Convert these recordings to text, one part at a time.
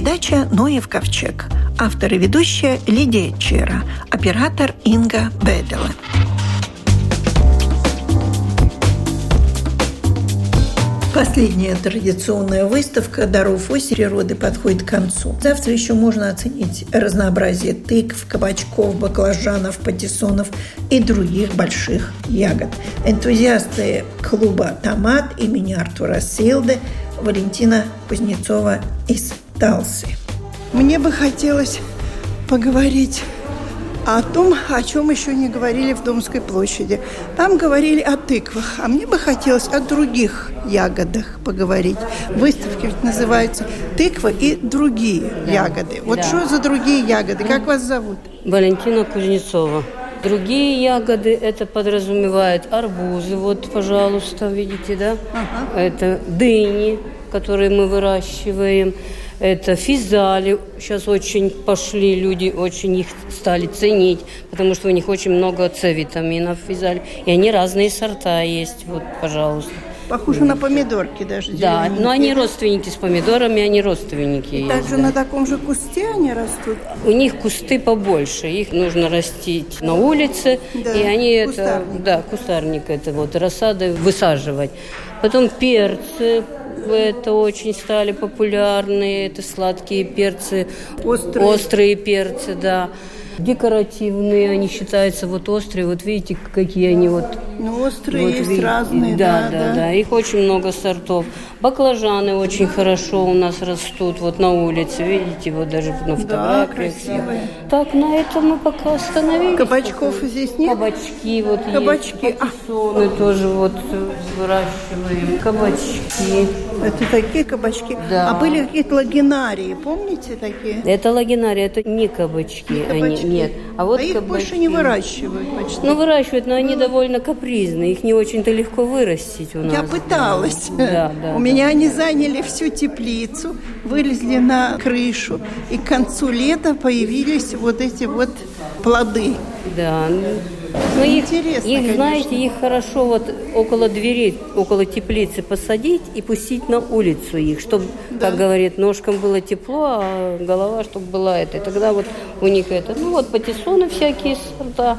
передача «Ноев ковчег». Автор и ведущая Лидия Чера, оператор Инга Бедела. Последняя традиционная выставка «Даров оси природы» подходит к концу. Завтра еще можно оценить разнообразие тыкв, кабачков, баклажанов, патиссонов и других больших ягод. Энтузиасты клуба «Томат» имени Артура Силды Валентина Кузнецова из Талсы. Мне бы хотелось поговорить о том, о чем еще не говорили в Домской площади. Там говорили о тыквах, а мне бы хотелось о других ягодах поговорить. Выставки ведь называются «Тыква и другие да. ягоды». Вот да. что за другие ягоды? Как вас зовут? Валентина Кузнецова. Другие ягоды это подразумевает арбузы, вот, пожалуйста, видите, да? Ага. Это дыни, которые мы выращиваем это физали. Сейчас очень пошли люди, очень их стали ценить, потому что у них очень много С-витаминов физали. И они разные сорта есть. Вот, пожалуйста. Похоже на помидорки даже. Да, но они родственники с помидорами, они родственники. И также да. на таком же кусте они растут? У них кусты побольше, их нужно растить на улице, да, и они кустарник. это, да, кустарник это вот рассады высаживать. Потом перцы, это очень стали популярны, это сладкие перцы, острые, острые перцы, да. Декоративные они считаются вот острые, вот видите, какие они вот. Ну, острые вот, есть видите, разные, да, да, да, да. Их очень много сортов. Баклажаны очень хорошо у нас растут вот на улице, видите, вот даже на фотографиях. Да, так, на этом мы пока остановились. Кабачков здесь нет? Кабачки вот Кабачки. есть. Кабачки. А. тоже вот выращиваем. Кабачки. Это такие кабачки. Да. А были какие-то лагинарии, помните такие? Это лагинарии, это не кабачки. Не кабачки. Они, нет. А, вот а их кабачки. больше не выращивают почти. Ну, выращивают, но они довольно капризные. Их не очень-то легко вырастить у нас. Я пыталась. Да, да. У меня они заняли всю теплицу, вылезли на крышу. И к концу лета появились вот эти вот плоды. Да. Но их, Интересно, их знаете, их хорошо вот около двери, около теплицы посадить и пустить на улицу их, чтобы, да. как говорит, ножкам было тепло, а голова, чтобы была это. И тогда вот у них это, ну вот патиссоны всякие сорта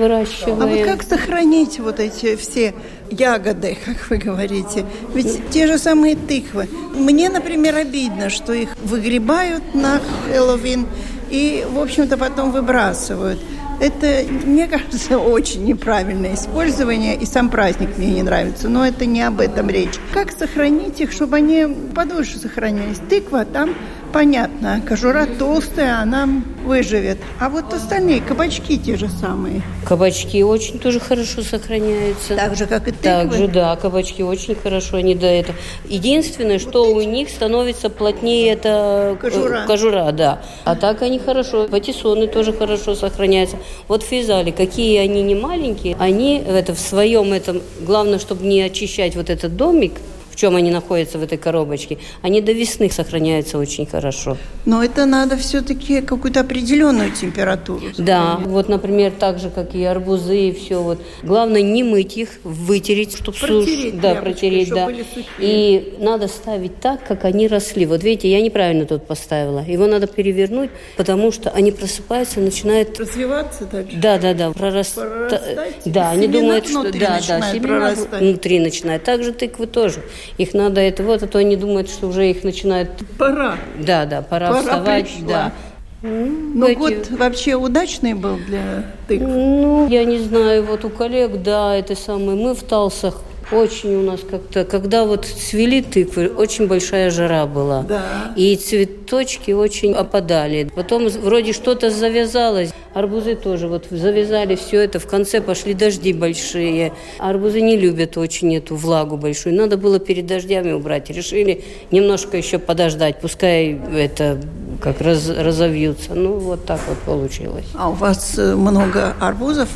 выращиваем. А вот как сохранить вот эти все ягоды, как вы говорите? Ведь те же самые тыквы. Мне, например, обидно, что их выгребают на Хэллоуин и, в общем-то, потом выбрасывают. Это, мне кажется, очень неправильное использование, и сам праздник мне не нравится, но это не об этом речь. Как сохранить их, чтобы они подольше сохранились? Тыква там понятно, кожура толстая, она выживет. А вот остальные кабачки те же самые. Кабачки очень тоже хорошо сохраняются. Так же, как и тыквы? Так же, да, кабачки очень хорошо, они до этого. Единственное, вот что эти... у них становится плотнее, это кожура. кожура, да. А так они хорошо. Патиссоны тоже хорошо сохраняются. Вот физали, какие они не маленькие, они это в своем этом, главное, чтобы не очищать вот этот домик, чем они находятся в этой коробочке, они до весны сохраняются очень хорошо. Но это надо все-таки какую-то определенную температуру. Да, вот, например, так же, как и арбузы и все. Вот. Главное не мыть их, вытереть, чтобы протереть, суш... да, протереть, да. И надо ставить так, как они росли. Вот видите, я неправильно тут поставила. Его надо перевернуть, потому что они просыпаются, начинают развиваться дальше. Да, да, да, прораст... прорастать. Да, они думают, что да, да, семена внутри начинают. Также тыквы тоже. Их надо это вот, а то они думают, что уже их начинают... Пора. Да, да, пора, пора вставать. Пришла. Да. Ну, эти... год вообще удачный был для тыкв? Ну, я не знаю, вот у коллег, да, это самое, мы в Талсах очень у нас как-то, когда вот цвели тыквы, очень большая жара была. Да. И цветочки очень опадали. Потом вроде что-то завязалось. Арбузы тоже вот завязали все это. В конце пошли дожди большие. Арбузы не любят очень эту влагу большую. Надо было перед дождями убрать. Решили немножко еще подождать. Пускай это как раз разовьются. Ну, вот так вот получилось. А у вас э, много арбузов?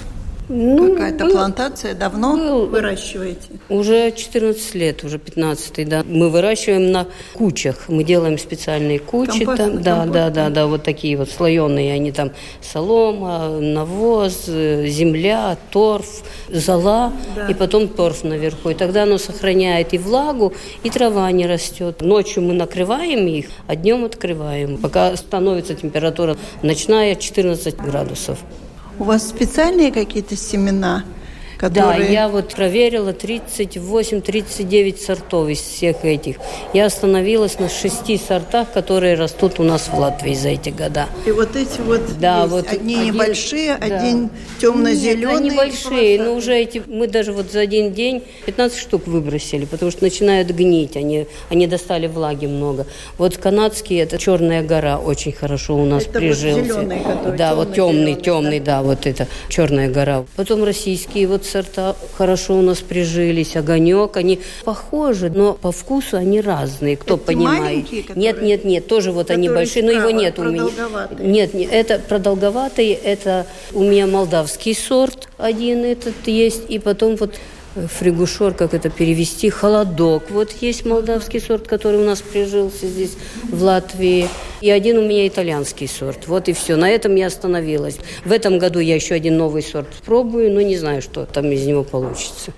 Ну, Какая-то был, плантация давно был, выращиваете? Уже 14 лет, уже 15 да. Мы выращиваем на кучах. Мы делаем специальные кучи. там, да, да, да, да, вот такие вот слоеные. Они там солома, навоз, земля, торф, зола, да. и потом торф наверху. И тогда оно сохраняет и влагу, и трава не растет. Ночью мы накрываем их, а днем открываем, пока становится температура ночная 14 градусов. У вас специальные какие-то семена? Которые... Да, я вот проверила 38-39 сортов из всех этих. Я остановилась на шести сортах, которые растут у нас в Латвии за эти года. И вот эти вот, да, есть. вот одни один, небольшие, да. один темно-зеленый. Нет, они большие, но уже эти, мы даже вот за один день 15 штук выбросили, потому что начинают гнить, они, они достали влаги много. Вот канадский, это Черная гора, очень хорошо у нас это прижился. Вот зеленый, который да, вот темный, темный, да? да, вот это Черная гора. Потом российские вот сорта хорошо у нас прижились, огонек, они похожи, но по вкусу они разные, кто это понимает. Нет, нет, нет, тоже вот они большие, но его нет у меня. Нет, нет, это продолговатый, это у меня молдавский сорт один этот есть, и потом вот фригушор, как это перевести, холодок. Вот есть молдавский сорт, который у нас прижился здесь, в Латвии. И один у меня итальянский сорт. Вот и все. На этом я остановилась. В этом году я еще один новый сорт пробую, но не знаю, что там из него получится.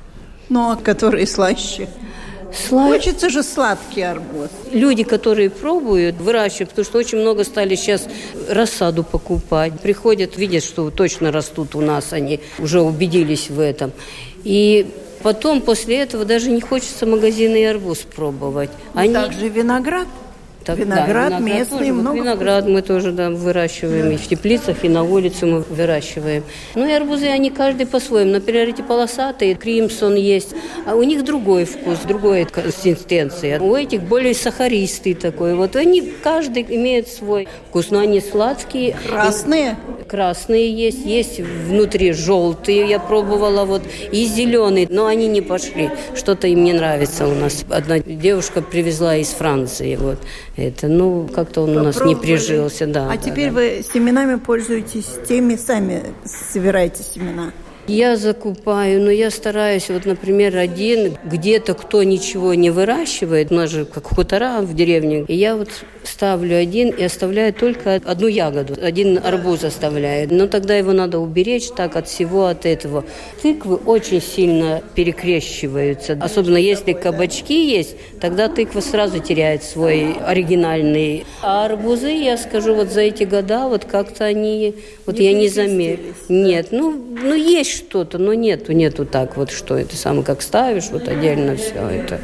Ну, а который слаще? Сла... Хочется же сладкий арбуз. Люди, которые пробуют, выращивают, потому что очень много стали сейчас рассаду покупать. Приходят, видят, что точно растут у нас, они уже убедились в этом. И Потом, после этого, даже не хочется магазинный арбуз пробовать. Они... Также виноград. Так, виноград, да, виноград местный, тоже, много. Виноград мы тоже да, выращиваем да. и в теплицах, и на улице мы выращиваем. Ну и арбузы, они каждый по-своему. Например, эти полосатые, кримсон есть, а у них другой вкус, другой консистенция. У этих более сахаристый такой. Вот они, каждый имеет свой вкус, но они сладкие. Красные? И, красные есть, есть внутри желтые, я пробовала вот, и зеленые, но они не пошли. Что-то им не нравится у нас. Одна девушка привезла из Франции, вот, это, ну, как-то он у нас не прижился, да. А да, теперь да. вы семенами пользуетесь теми, сами собираете семена? Я закупаю, но я стараюсь, вот, например, один, где-то кто ничего не выращивает, у нас же как хутора в деревне, и я вот ставлю один и оставляю только одну ягоду, один арбуз оставляю. Но тогда его надо уберечь так от всего от этого. Тыквы очень сильно перекрещиваются, особенно если кабачки есть, тогда тыква сразу теряет свой оригинальный. А арбузы, я скажу, вот за эти года вот как-то они, вот не я не заметила. Нет, ну, ну есть что-то, но нету, нету так вот, что это самое, как ставишь, вот отдельно все это.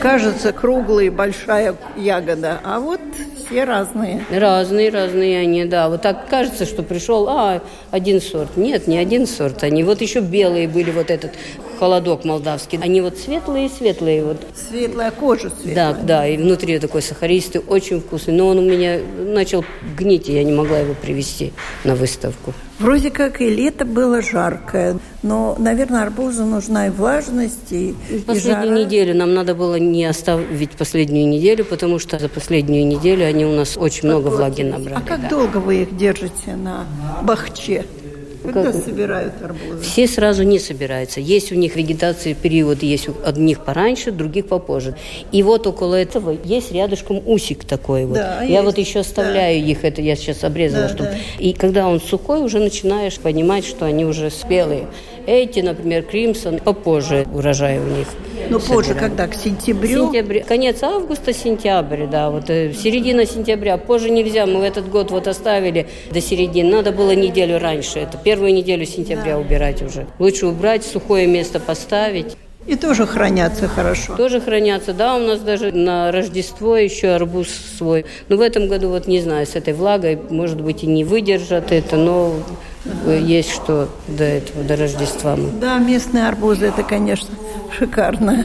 Кажется, круглая большая ягода, а вот все разные. Разные, разные они, да. Вот так кажется, что пришел, а, один сорт. Нет, не один сорт. Они вот еще белые были, вот этот холодок молдавский. Они вот светлые-светлые. Вот. Светлая кожа светлая. Да, да, и внутри такой сахаристый, очень вкусный. Но он у меня начал гнить, и я не могла его привезти на выставку. Вроде как и лето было жаркое, но, наверное, арбузу нужна и влажность, и, Последнюю и жара. неделю нам надо было не оставить последнюю неделю, потому что за последнюю неделю они у нас очень много влаги набрали. А как да. долго вы их держите на бахче? Когда как... собирают арбузы? Все сразу не собираются. Есть у них вегетации период, есть у одних пораньше, других попозже. И вот около этого есть рядышком усик такой вот. Да, я есть. вот еще оставляю да. их, это я сейчас обрезала, да, чтобы... Да. И когда он сухой, уже начинаешь понимать, что они уже спелые. Эти, например, Кримсон, попозже урожай у них. Но позже, когда? К сентябрю? Сентябрь, конец августа, сентябрь, да, вот э, середина сентября. Позже нельзя, мы в этот год вот оставили до середины. Надо было неделю раньше, это первую неделю сентября да. убирать уже. Лучше убрать, сухое место поставить. И тоже хранятся хорошо. Тоже хранятся, да, у нас даже на Рождество еще арбуз свой. Но в этом году вот не знаю, с этой влагой, может быть, и не выдержат это, но есть что до этого, до Рождества. Да, местные арбузы, это, конечно, шикарно.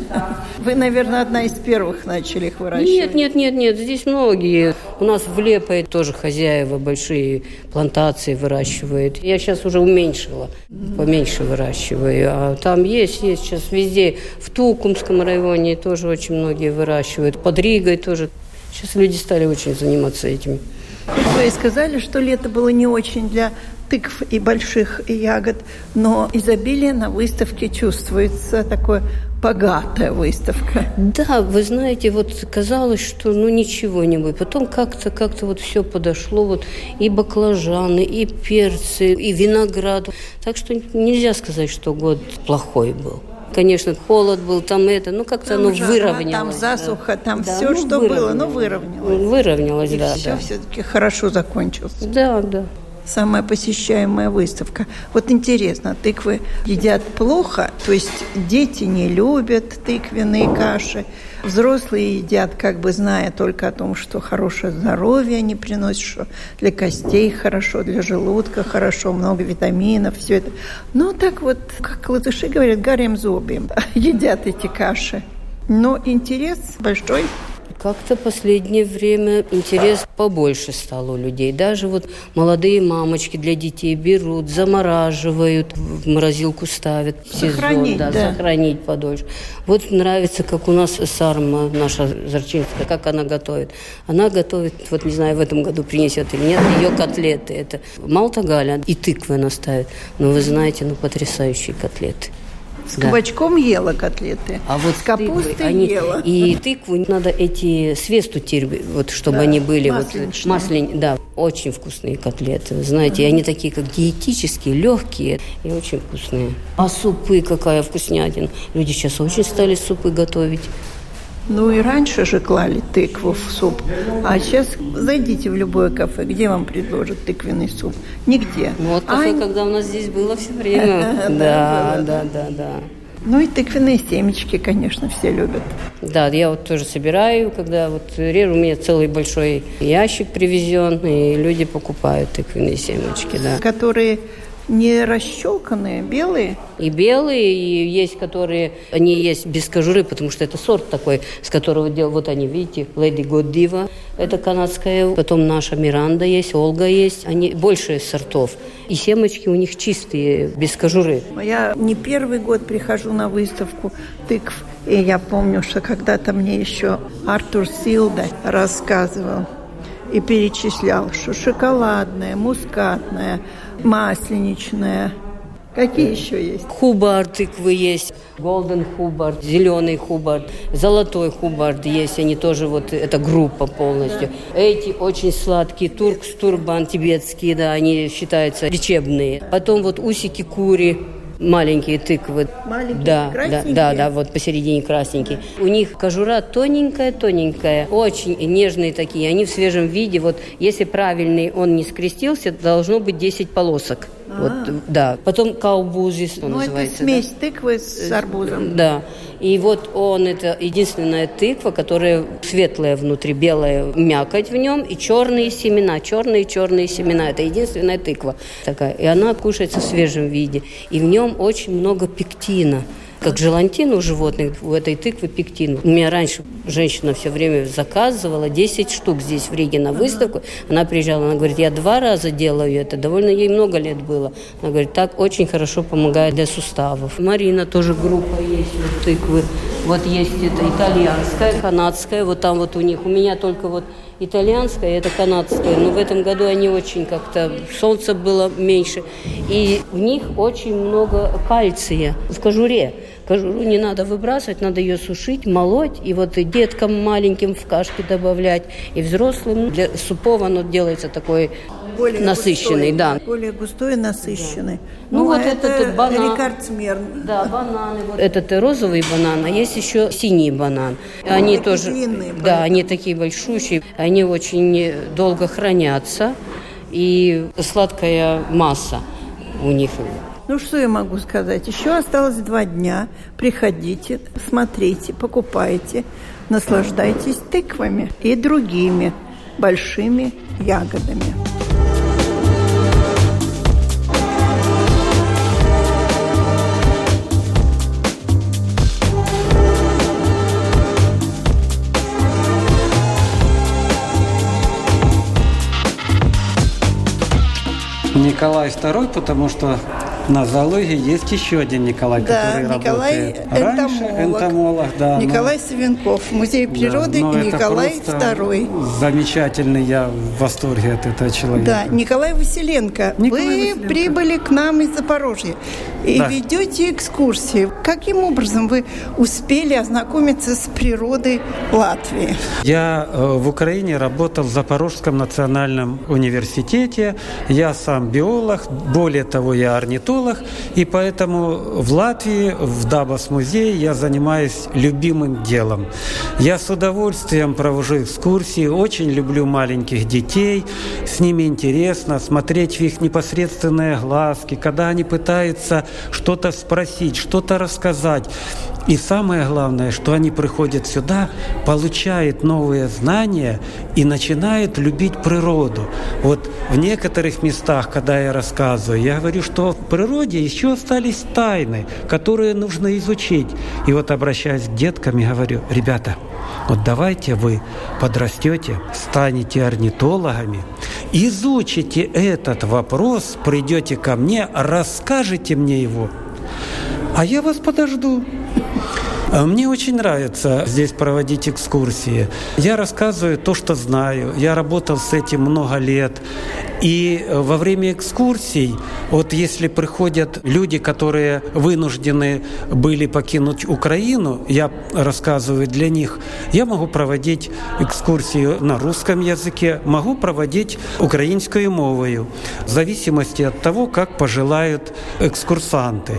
Вы, наверное, одна из первых начали их выращивать. Нет, нет, нет, нет, здесь многие. У нас в Лепе тоже хозяева большие плантации выращивают. Я сейчас уже уменьшила, поменьше выращиваю. А там есть, есть сейчас везде. В Тукумском районе тоже очень многие выращивают. Под Ригой тоже. Сейчас люди стали очень заниматься этим. Вы сказали, что лето было не очень для тыкв и больших ягод, но изобилие на выставке чувствуется такое богатая выставка. Да, вы знаете, вот казалось, что ну ничего не будет. Потом как-то как-то вот все подошло, вот и баклажаны, и перцы, и виноград. Так что нельзя сказать, что год плохой был. Конечно, холод был, там это, ну как-то оно жара, выровнялось. Там засуха, там да, все, ну, что было, но выровнялось. Выровнялось, и да. все да. все-таки хорошо закончилось. Да, да самая посещаемая выставка. Вот интересно, тыквы едят плохо, то есть дети не любят тыквенные каши, взрослые едят, как бы зная только о том, что хорошее здоровье они приносят, что для костей хорошо, для желудка хорошо, много витаминов, все это. Но так вот, как латыши говорят, гарем зубим, едят эти каши. Но интерес большой как-то последнее время интерес побольше стал у людей. Даже вот молодые мамочки для детей берут, замораживают, в морозилку ставят. Сохранить, сезон, да, да. Сохранить подольше. Вот нравится, как у нас Сарма, наша Зарчинская, как она готовит. Она готовит, вот не знаю, в этом году принесет или нет, ее котлеты. Это Малтагаля и тыквы она ставит. Но вы знаете, ну потрясающие котлеты. С да. кабачком ела котлеты. А вот с капустой тыквой, они, ела. И тыкву надо эти свесту теперь, вот чтобы да, они были вот маслень, да, очень вкусные котлеты. Вы знаете, mm-hmm. они такие как диетические, легкие и очень вкусные. А супы какая вкуснятина. Люди сейчас очень стали супы готовить. Ну и раньше же клали тыкву в суп. А сейчас зайдите в любое кафе, где вам предложат тыквенный суп? Нигде. Ну, вот кафе, а... когда у нас здесь было все время. Да, да, да, да. Ну и тыквенные семечки, конечно, все любят. Да, я вот тоже собираю, когда вот режу, у меня целый большой ящик привезен, и люди покупают тыквенные семечки, да. Которые не расщелканные, белые? И белые, и есть, которые, они есть без кожуры, потому что это сорт такой, с которого делал, вот они, видите, God Diva, это канадская, потом наша Миранда есть, Олга есть, они больше сортов. И семечки у них чистые, без кожуры. Я не первый год прихожу на выставку тыкв, и я помню, что когда-то мне еще Артур Силда рассказывал и перечислял, что шоколадная, мускатная, масленичная. Какие еще есть? Хубард тыквы есть, голден хубард, зеленый хубард, золотой хубард есть, они тоже вот, это группа полностью. Эти очень сладкие, туркс, турбан, тибетские, да, они считаются лечебные. Потом вот усики кури, маленькие тыквы. Маленькие, да, да, да, да, вот посередине красненькие. У них кожура тоненькая, тоненькая, очень нежные такие. Они в свежем виде. Вот если правильный он не скрестился, должно быть 10 полосок. Вот, а. да. Потом каубузис, он ну, называется. это смесь да? тыквы с арбузом. Да. И вот он, это единственная тыква, которая светлая внутри, белая мякоть в нем и черные семена, черные-черные семена. Это единственная тыква такая. И она кушается в свежем виде. И в нем очень много пектина как желантин у животных, у этой тыквы пектин. У меня раньше женщина все время заказывала 10 штук здесь в Риге на выставку. Она приезжала, она говорит, я два раза делаю это, довольно ей много лет было. Она говорит, так очень хорошо помогает для суставов. Марина тоже группа есть, вот тыквы. Вот есть это итальянская, канадская, вот там вот у них. У меня только вот итальянская, это канадская, но в этом году они очень как-то, солнца было меньше, и в них очень много кальция в кожуре. Кожуру не надо выбрасывать, надо ее сушить, молоть, и вот и деткам маленьким в кашки добавлять, и взрослым. Для супов оно делается такой более насыщенный, густой, да. Более густой и насыщенный. Да. Ну, ну вот а этот это банан. Рекордсмен. Да, бананы. Вот. Этот розовый банан, а есть еще синий банан. Ну, они тоже, длинные. Да, поэтому. они такие большущие, они очень долго хранятся, и сладкая масса у них ну, что я могу сказать? Еще осталось два дня. Приходите, смотрите, покупайте, наслаждайтесь тыквами и другими большими ягодами. Николай II, потому что на зоологии есть еще один Николай, да, который Николай работает раньше. Энтомолог. Энтомолог, да. Николай но... Савенков, Музей природы да, Николай II. Замечательный, я в восторге от этого человека. Да, Николай Василенко, Николай вы Василенко. прибыли к нам из Запорожья и да. ведете экскурсии. Каким образом вы успели ознакомиться с природой Латвии? Я э, в Украине работал в Запорожском национальном университете. Я сам биолог, более того, я орнитолог. И поэтому в Латвии, в Дабас-музее я занимаюсь любимым делом. Я с удовольствием провожу экскурсии, очень люблю маленьких детей. С ними интересно смотреть в их непосредственные глазки, когда они пытаются что-то спросить, что-то рассказать. И самое главное, что они приходят сюда, получают новые знания и начинают любить природу. Вот в некоторых местах, когда я рассказываю, я говорю, что в природе еще остались тайны, которые нужно изучить. И вот обращаясь к деткам, я говорю, ребята, вот давайте вы подрастете, станете орнитологами, изучите этот вопрос, придете ко мне, расскажете мне его, а я вас подожду. А мне очень нравится здесь проводить экскурсии. Я рассказываю то, что знаю. Я работал с этим много лет. И э, во время экскурсий, вот если приходят люди, которые вынуждены были покинуть Украину, я рассказываю для них, я могу проводить экскурсию на русском языке, могу проводить украинскую мовою, в зависимости от того, как пожелают экскурсанты.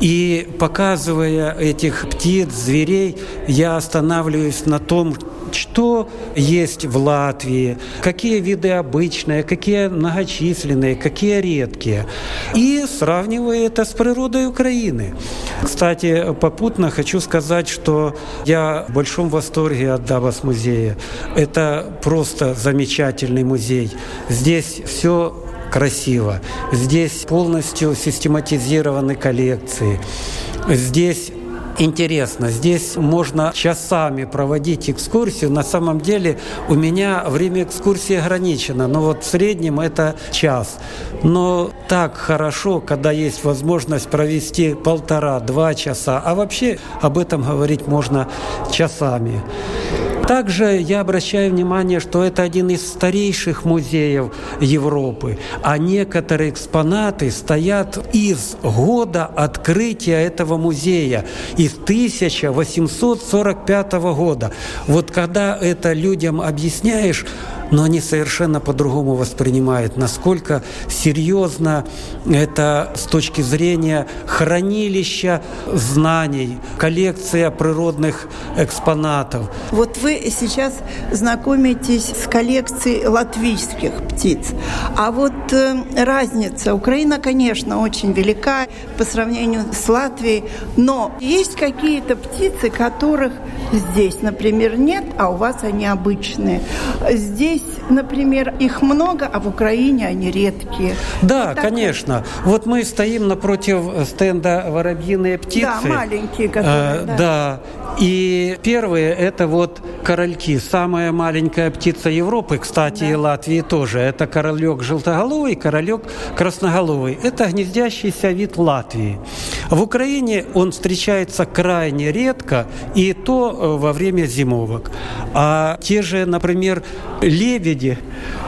И показывая этих птиц, зверей, я останавливаюсь на том, что есть в Латвии, какие виды обычные, какие многочисленные, какие редкие. И сравнивая это с природой Украины. Кстати, попутно хочу сказать, что я в большом восторге от Дабас музея. Это просто замечательный музей. Здесь все красиво. Здесь полностью систематизированы коллекции. Здесь интересно. Здесь можно часами проводить экскурсию. На самом деле у меня время экскурсии ограничено, но вот в среднем это час. Но так хорошо, когда есть возможность провести полтора-два часа. А вообще об этом говорить можно часами. Также я обращаю внимание, что это один из старейших музеев Европы, а некоторые экспонаты стоят из года открытия этого музея, из 1845 года. Вот когда это людям объясняешь, но они совершенно по-другому воспринимают, насколько серьезно это с точки зрения хранилища знаний, коллекция природных экспонатов. Вот вы сейчас знакомитесь с коллекцией латвийских птиц, а вот э, разница, Украина, конечно, очень велика по сравнению с Латвией, но есть какие-то птицы, которых здесь, например, нет, а у вас они обычные. Здесь Здесь, например, их много, а в Украине они редкие. Да, вот конечно. Вот мы стоим напротив стенда «Воробьиные птицы». Да, маленькие, которые. Э, да. да. И первые – это вот корольки. Самая маленькая птица Европы, кстати, да. и Латвии тоже. Это королек желтоголовый, королек красноголовый. Это гнездящийся вид Латвии. В Украине он встречается крайне редко, и то э, во время зимовок. А те же, например, лебеди,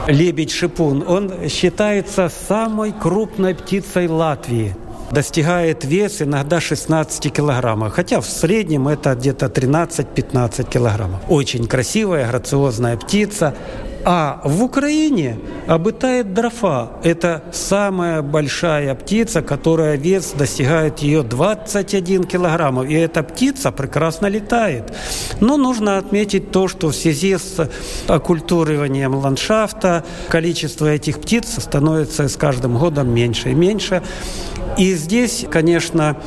лебедь-шипун, он считается самой крупной птицей Латвии достигает вес иногда 16 килограммов, хотя в среднем это где-то 13-15 килограммов. Очень красивая, грациозная птица. А в Украине обитает дрофа. Это самая большая птица, которая вес достигает ее 21 килограммов. И эта птица прекрасно летает. Но нужно отметить то, что в связи с оккультуриванием ландшафта количество этих птиц становится с каждым годом меньше и меньше. И здесь, конечно,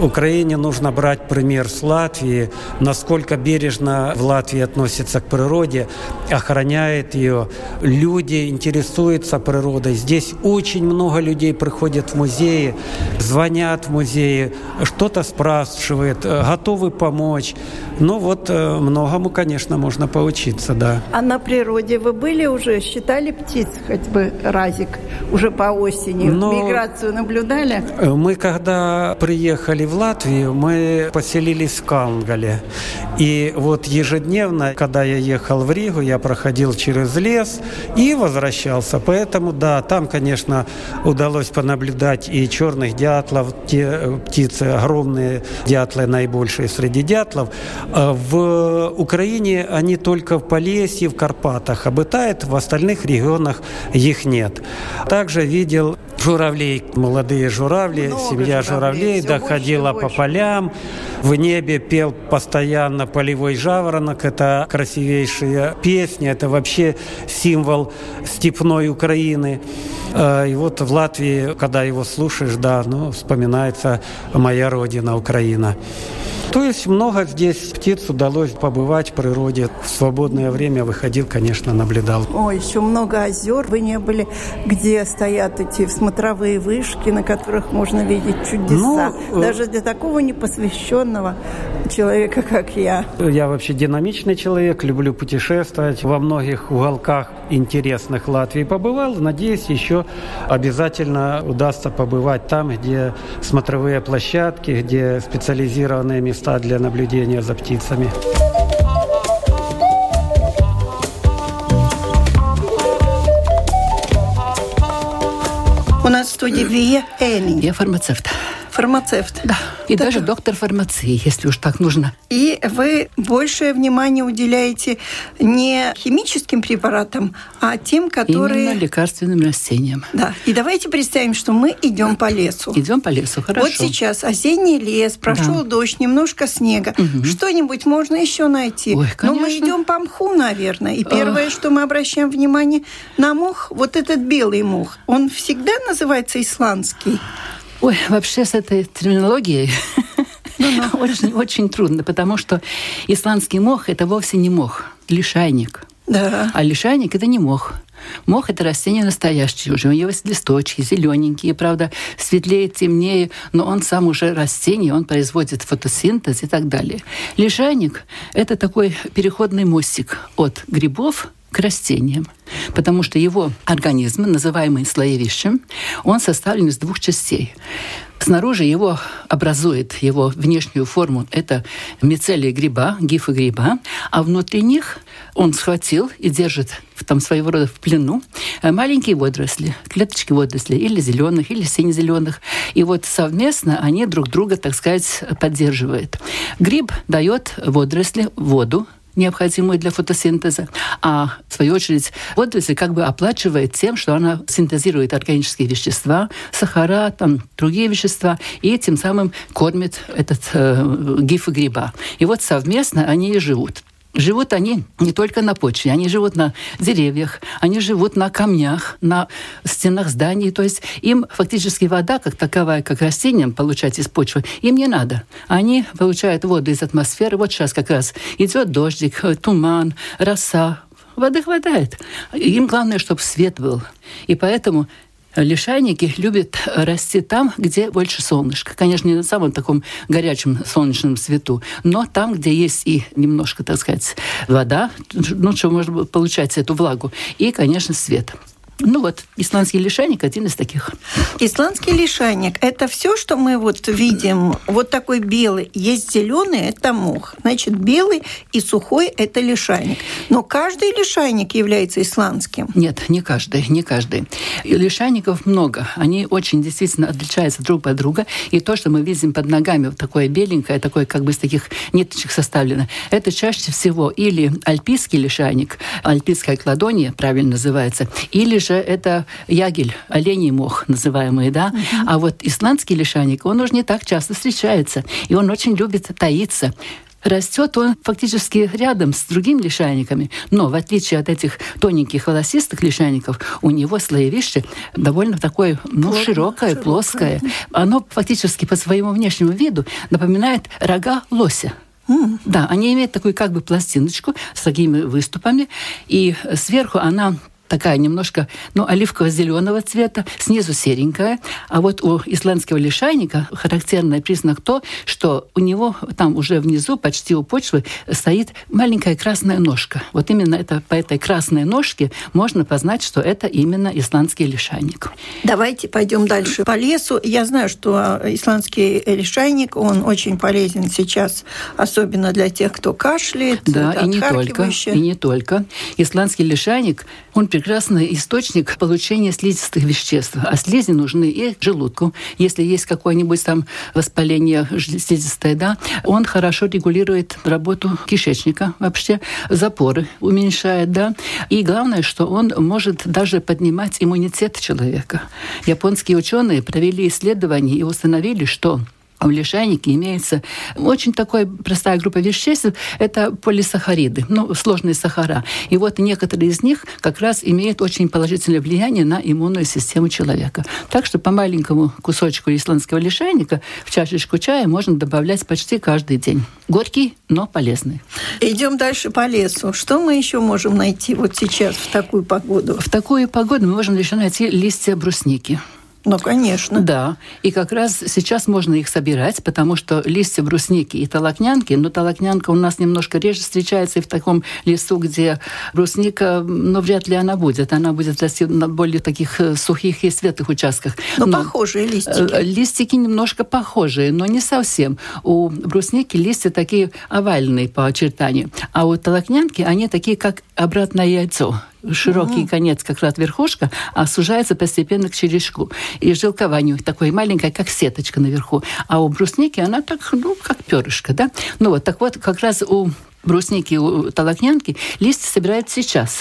Украине нужно брать пример с Латвии, насколько бережно в Латвии относится к природе, охраняет ее. Люди интересуются природой. Здесь очень много людей приходят в музеи, звонят в музеи, что-то спрашивают, готовы помочь. Ну вот э, многому, конечно, можно поучиться, да. А на природе вы были уже, считали птиц хоть бы разик уже по осени? Но Миграцию наблюдали? Мы, когда приехали в Латвию, мы поселились в Калнгале. И вот ежедневно, когда я ехал в Ригу, я проходил через лес и возвращался. Поэтому, да, там, конечно, удалось понаблюдать и черных дятлов, те э, птицы огромные, дятлы наибольшие среди дятлов. А в Украине они только в Полесье, в Карпатах обитают, в остальных регионах их нет. Также видел журавлей, молодые журавли, Много семья журавлей, журавлей доходила по полям. В небе пел постоянно полевой жаворонок. Это красивейшая песня, это вообще символ степной Украины. Э, и вот в Латвии, когда его слушаешь, да, ну, вспоминается моя родина, Украина. То есть много здесь птиц удалось побывать в природе. В свободное время выходил, конечно, наблюдал. О, еще много озер. Вы не были, где стоят эти смотровые вышки, на которых можно видеть чудеса. Ну, э, Даже для такого непосвященного человека, как я. Я вообще динамичный человек, люблю путешествовать. Во многих уголках интересных Латвии побывал. Надеюсь, еще обязательно удастся побывать там, где смотровые площадки, где специализированные места для наблюдения за птицами. У нас в студии Вия Энни. Я фармацевт фармацевт. Да, и так. даже доктор фармации, если уж так нужно. И вы большее внимание уделяете не химическим препаратам, а тем, которые... Именно лекарственным растениям. Да. И давайте представим, что мы идем по лесу. Идем по лесу, хорошо. Вот сейчас осенний лес, прошел да. дождь, немножко снега. Угу. Что-нибудь можно еще найти. Ой, конечно. Но мы идем по мху, наверное. И первое, Ох. что мы обращаем внимание на мох, вот этот белый мох, он всегда называется исландский. Ой, вообще с этой терминологией очень, очень трудно, потому что исландский мох – это вовсе не мох, лишайник. Да. А лишайник – это не мох. Мох – это растение настоящее уже. У него есть листочки зелененькие, правда, светлее, темнее, но он сам уже растение, он производит фотосинтез и так далее. Лишайник – это такой переходный мостик от грибов к растениям, потому что его организм, называемый слоевищем, он составлен из двух частей. Снаружи его образует его внешнюю форму. Это мицелия гриба, гифы гриба. А внутри них он схватил и держит там своего рода в плену э, маленькие водоросли, клеточки водорослей, или зеленых, или сине-зеленых. И вот совместно они друг друга, так сказать, поддерживают. Гриб дает водоросли воду, необходимую для фотосинтеза, а в свою очередь водоросль как бы оплачивает тем, что она синтезирует органические вещества, сахара, там, другие вещества, и тем самым кормит этот э, гиф гриба. И вот совместно они и живут. Живут они не только на почве, они живут на деревьях, они живут на камнях, на стенах зданий. То есть им фактически вода, как таковая, как растениям получать из почвы, им не надо. Они получают воду из атмосферы. Вот сейчас как раз идет дождик, туман, роса, воды хватает. Им главное, чтобы свет был. И поэтому Лишайники любят расти там, где больше солнышка. Конечно, не на самом таком горячем солнечном свету, но там, где есть и немножко, так сказать, вода, ну, что можно получать эту влагу, и, конечно, свет. Ну вот, исландский лишайник один из таких. Исландский лишайник – это все, что мы вот видим, вот такой белый. Есть зеленый – это мох. Значит, белый и сухой – это лишайник. Но каждый лишайник является исландским. Нет, не каждый, не каждый. Лишайников много. Они очень действительно отличаются друг от друга. И то, что мы видим под ногами, вот такое беленькое, такое как бы из таких ниточек составлено, это чаще всего или альпийский лишайник, альпийская кладонья, правильно называется, или же это ягель, оленей мох называемый, да. Угу. А вот исландский лишайник, он уже не так часто встречается. И он очень любит таиться растет он фактически рядом с другими лишайниками. Но в отличие от этих тоненьких волосистых лишайников, у него слоевище довольно такое ну, Плотно, широкое, широкое, плоское. Оно фактически по своему внешнему виду напоминает рога лося. Mm. Да, они имеют такую как бы пластиночку с такими выступами, и сверху она такая немножко, ну, оливково-зеленого цвета, снизу серенькая. А вот у исландского лишайника характерный признак то, что у него там уже внизу, почти у почвы, стоит маленькая красная ножка. Вот именно это, по этой красной ножке можно познать, что это именно исландский лишайник. Давайте пойдем дальше по лесу. Я знаю, что исландский лишайник, он очень полезен сейчас, особенно для тех, кто кашляет. Да, и не только. И не только. Исландский лишайник, он прекрасный источник получения слизистых веществ. А слизи нужны и желудку. Если есть какое-нибудь там воспаление слизистое, да, он хорошо регулирует работу кишечника вообще, запоры уменьшает, да. И главное, что он может даже поднимать иммунитет человека. Японские ученые провели исследования и установили, что в лишайнике имеется очень такая простая группа веществ, это полисахариды, ну, сложные сахара. И вот некоторые из них как раз имеют очень положительное влияние на иммунную систему человека. Так что по маленькому кусочку исландского лишайника в чашечку чая можно добавлять почти каждый день. Горький, но полезный. Идем дальше по лесу. Что мы еще можем найти вот сейчас в такую погоду? В такую погоду мы можем еще найти листья брусники. Ну, конечно. Да. И как раз сейчас можно их собирать, потому что листья брусники и толокнянки, но толокнянка у нас немножко реже встречается и в таком лесу, где брусника, ну, вряд ли она будет. Она будет расти на более таких э, сухих и светлых участках. Но, но похожие листики. Э, листики немножко похожие, но не совсем. У брусники листья такие овальные по очертанию, а у толокнянки они такие, как обратное яйцо широкий угу. конец, как раз верхушка, а сужается постепенно к черешку. И жилкование у них такое маленькое, как сеточка наверху. А у брусники она так, ну, как перышко, да? Ну вот, так вот, как раз у брусники, у толокнянки, листья собирают сейчас.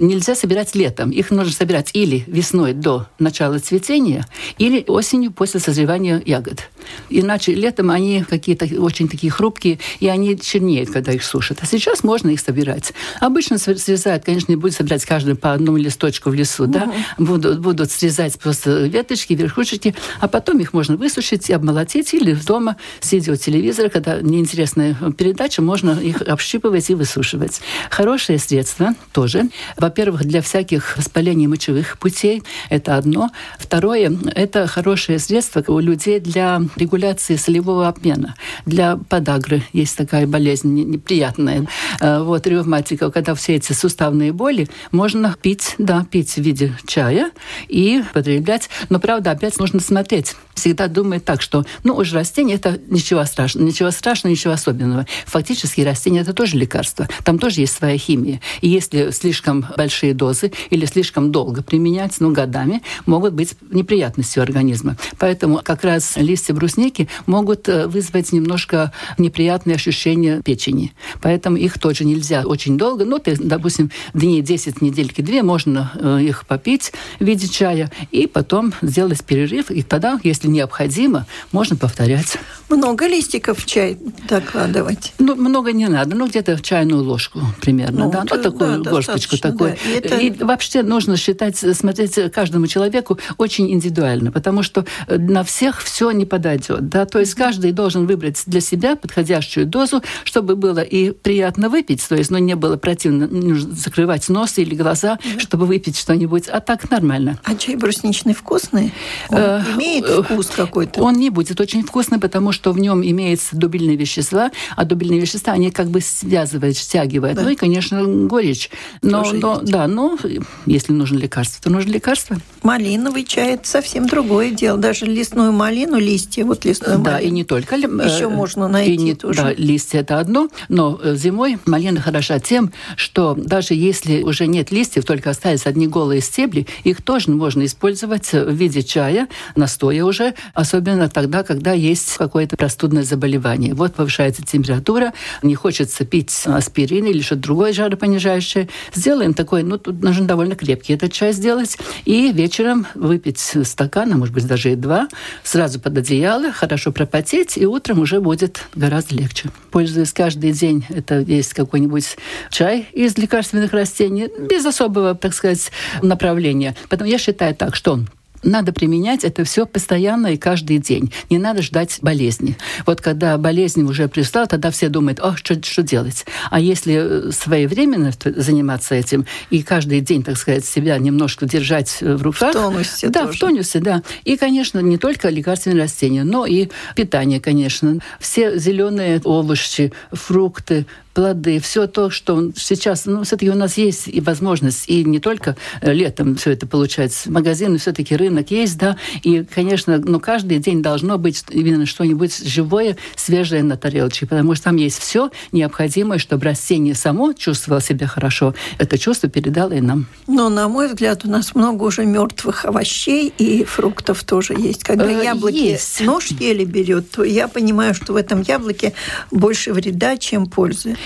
Нельзя собирать летом. Их нужно собирать или весной до начала цветения, или осенью после созревания ягод. Иначе летом они какие-то очень такие хрупкие, и они чернеют, когда их сушат. А сейчас можно их собирать. Обычно срезают, конечно, не будут собирать каждый по одному листочку в лесу, угу. да, будут, будут срезать просто веточки, верхушечки, а потом их можно высушить и обмолотить, или дома, сидя у телевизора, когда неинтересная передача, можно их общипывать и высушивать. Хорошее средство тоже. Во-первых, для всяких воспалений мочевых путей. Это одно. Второе, это хорошее средство у людей для регуляции солевого обмена. Для подагры есть такая болезнь неприятная. Э, вот ревматика, когда все эти суставные боли, можно пить, да, пить в виде чая и потреблять. Но, правда, опять нужно смотреть. Всегда думает так, что, ну, уже растение – это ничего страшного, ничего страшного, ничего особенного. Фактически растение – это тоже лекарство. Там тоже есть своя химия. И если слишком большие дозы или слишком долго применять, ну, годами, могут быть неприятности у организма. Поэтому как раз листья брусники могут э, вызвать немножко неприятные ощущения печени. Поэтому их тоже нельзя очень долго. Ну, ты, допустим, дней 10, недельки две можно э, их попить в виде чая и потом сделать перерыв. И тогда, если необходимо, можно повторять. Много листиков в чай докладывать? Ну, много не надо. Ну, где-то в чайную ложку примерно. Ну, да? ну такую да, горсточку такой. Да. И, это... и вообще нужно считать, смотреть каждому человеку очень индивидуально, потому что на всех все не подойдет. Да? То есть каждый должен выбрать для себя подходящую дозу, чтобы было и приятно выпить, то есть ну, не было противно закрывать нос или глаза, да. чтобы выпить что-нибудь, а так нормально. А чай брусничный вкусный? Он э, имеет э, вкус какой-то? Он не будет очень вкусный, потому что в нем имеется дубильные вещества, а дубильные вещества, они как бы связывают, стягивают. Да. Ну и, конечно, горечь. Но, но да, но если нужно лекарство, то нужно лекарство. Малиновый чай – это совсем другое дело. Даже лесную малину, листья, вот лесную Да, малину. и не только. Еще э, можно найти и не, тоже. Да, листья – это одно, но э, зимой малина хороша тем, что даже если уже нет листьев, только остались одни голые стебли, их тоже можно использовать в виде чая, настоя уже, особенно тогда, когда есть какое-то простудное заболевание. Вот повышается температура, не хочется пить аспирин или что-то другое жаропонижающее. Сделаем такой, ну, тут нужно довольно крепкий этот чай сделать, и вечером выпить стакан, а может быть даже и два, сразу под одеяло, хорошо пропотеть, и утром уже будет гораздо легче. Пользуясь каждый день, это есть какой-нибудь чай из лекарственных растений, без особого, так сказать, направления. Поэтому я считаю так, что надо применять это все постоянно и каждый день. Не надо ждать болезни. Вот когда болезнь уже пристала, тогда все думают, о, что, что делать? А если э, своевременно заниматься этим и каждый день, так сказать, себя немножко держать э, в руках. В тонусе Да, тоже. в тонусе, да. И, конечно, не только лекарственные растения, но и питание, конечно. Все зеленые овощи, фрукты, плоды, все то, что сейчас, ну, все-таки у нас есть и возможность, и не только э, летом все это получается, магазины, все-таки рынок есть, да, и, конечно, но каждый день должно быть именно что-нибудь живое, свежее на тарелочке, потому что там есть все необходимое, чтобы растение само чувствовало себя хорошо. Это чувство передало и нам. Но, на мой взгляд, у нас много уже мертвых овощей и фруктов тоже есть. Когда Э, яблоки есть. нож еле берет, то я понимаю, что в этом яблоке больше вреда, чем пользы.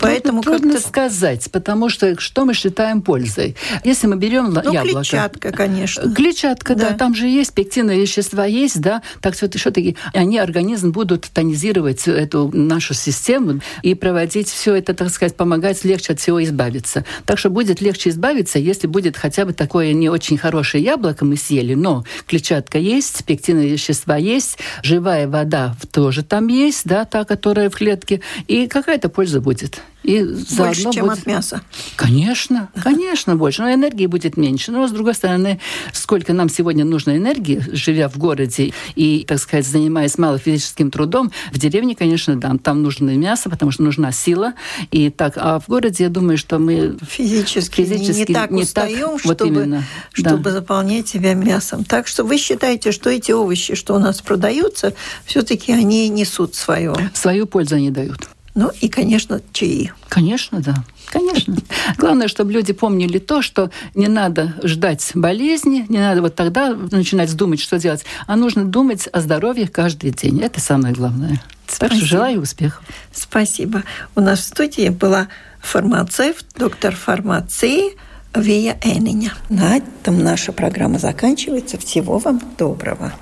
Поэтому трудно как-то... сказать, потому что что мы считаем пользой? Если мы берем Ну, яблоко, клетчатка, конечно. Клетчатка, да. Да. там же есть пектиновые вещества, есть, да, так что все-таки они, организм, будут тонизировать эту нашу систему и проводить все это, так сказать, помогать легче от всего избавиться. Так что будет легче избавиться, если будет хотя бы такое не очень хорошее яблоко мы съели, но клетчатка есть, пектиновые вещества есть, живая вода тоже там есть, да, та, которая в клетке, и какая-то польза будет. И Больше, чем будет- от мяса. Конечно, конечно, больше. Но энергии будет меньше. Но, с другой стороны, сколько нам сегодня нужно энергии, живя в городе и, так сказать, занимаясь малофизическим трудом, в деревне, конечно, да, там нужно мясо, потому что нужна сила. И так, а в городе, я думаю, что мы Физически, не- Физически не так не так, устаем, вот чтобы, именно, да. чтобы заполнять себя мясом. Так что вы считаете, что эти овощи, что у нас продаются, все-таки они несут свое. свою пользу не дают. Ну и, конечно, чаи. Конечно, да. Конечно. Главное, чтобы люди помнили то, что не надо ждать болезни, не надо вот тогда начинать думать, что делать, а нужно думать о здоровье каждый день. Это самое главное. Так что Спасибо. желаю успехов. Спасибо. У нас в студии была фармацевт, доктор фармации Вия Эниня. На этом наша программа заканчивается. Всего вам доброго.